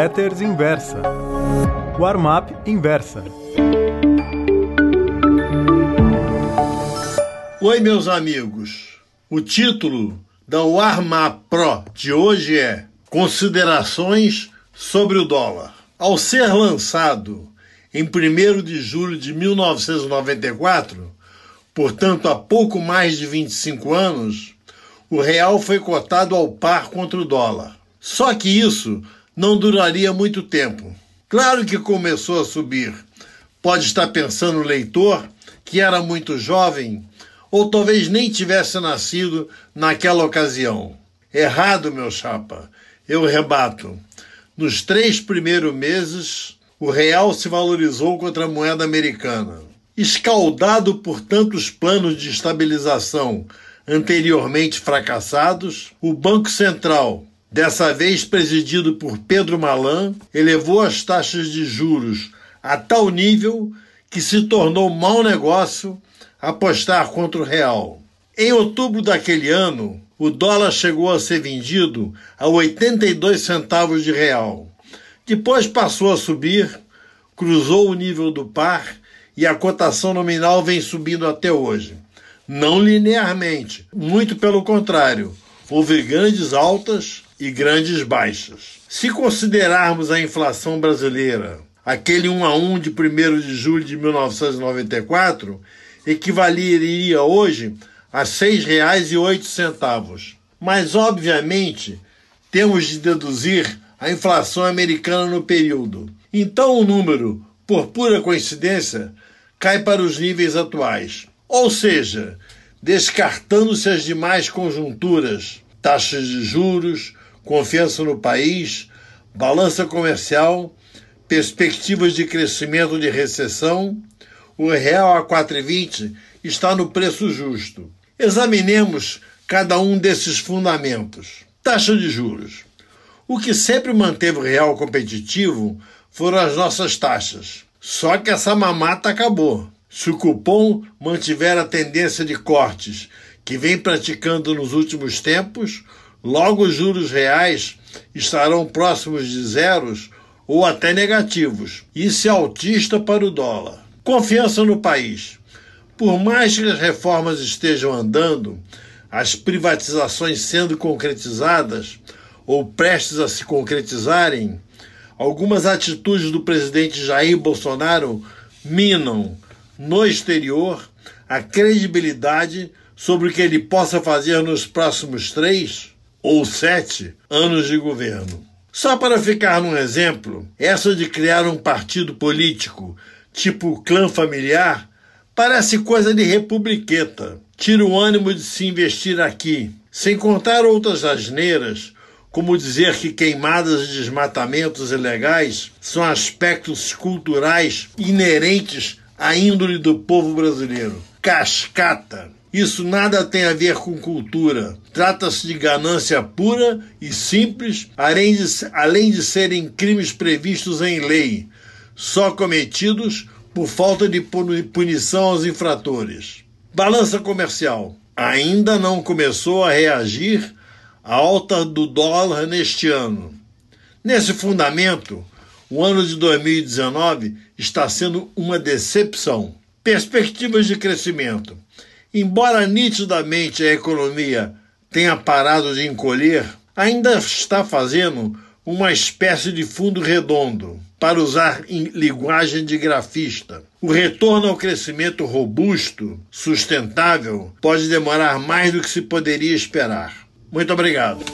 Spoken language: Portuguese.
Letters Inversa. Warm-up Inversa. Oi, meus amigos. O título da Warm-up Pro de hoje é Considerações sobre o dólar. Ao ser lançado em 1 de julho de 1994, portanto há pouco mais de 25 anos, o real foi cotado ao par contra o dólar. Só que isso não duraria muito tempo. Claro que começou a subir. Pode estar pensando o leitor que era muito jovem ou talvez nem tivesse nascido naquela ocasião. Errado, meu chapa. Eu rebato. Nos três primeiros meses, o real se valorizou contra a moeda americana. Escaldado por tantos planos de estabilização anteriormente fracassados, o Banco Central, dessa vez presidido por Pedro Malan, elevou as taxas de juros a tal nível que se tornou mau negócio apostar contra o real. Em outubro daquele ano, o dólar chegou a ser vendido a 82 centavos de real. Depois passou a subir, cruzou o nível do par e a cotação nominal vem subindo até hoje não linearmente, muito pelo contrário, houve grandes altas e grandes baixas. Se considerarmos a inflação brasileira, aquele 1 a 1 de 1 de julho de 1994, equivaleria hoje a R$ 6,08. Mas, obviamente, temos de deduzir a inflação americana no período. Então, o número, por pura coincidência, cai para os níveis atuais. Ou seja, descartando-se as demais conjunturas, taxas de juros, confiança no país, balança comercial, perspectivas de crescimento de recessão, o real a 4,20 está no preço justo. Examinemos cada um desses fundamentos. Taxa de juros. O que sempre manteve o real competitivo foram as nossas taxas. Só que essa mamata acabou. Se o cupom mantiver a tendência de cortes que vem praticando nos últimos tempos, logo os juros reais estarão próximos de zeros ou até negativos. Isso é altista para o dólar. Confiança no país. Por mais que as reformas estejam andando, as privatizações sendo concretizadas ou prestes a se concretizarem, algumas atitudes do presidente Jair Bolsonaro minam no exterior a credibilidade sobre o que ele possa fazer nos próximos três ou sete anos de governo. Só para ficar num exemplo, essa de criar um partido político tipo clã familiar parece coisa de republiqueta. Tira o ânimo de se investir aqui, sem contar outras asneiras, como dizer que queimadas e desmatamentos ilegais são aspectos culturais inerentes a índole do povo brasileiro. Cascata. Isso nada tem a ver com cultura. Trata-se de ganância pura e simples, além de, além de serem crimes previstos em lei, só cometidos por falta de punição aos infratores. Balança comercial. Ainda não começou a reagir à alta do dólar neste ano. Nesse fundamento, o ano de 2019 está sendo uma decepção. Perspectivas de crescimento. Embora nitidamente a economia tenha parado de encolher, ainda está fazendo uma espécie de fundo redondo, para usar em linguagem de grafista. O retorno ao crescimento robusto, sustentável, pode demorar mais do que se poderia esperar. Muito obrigado.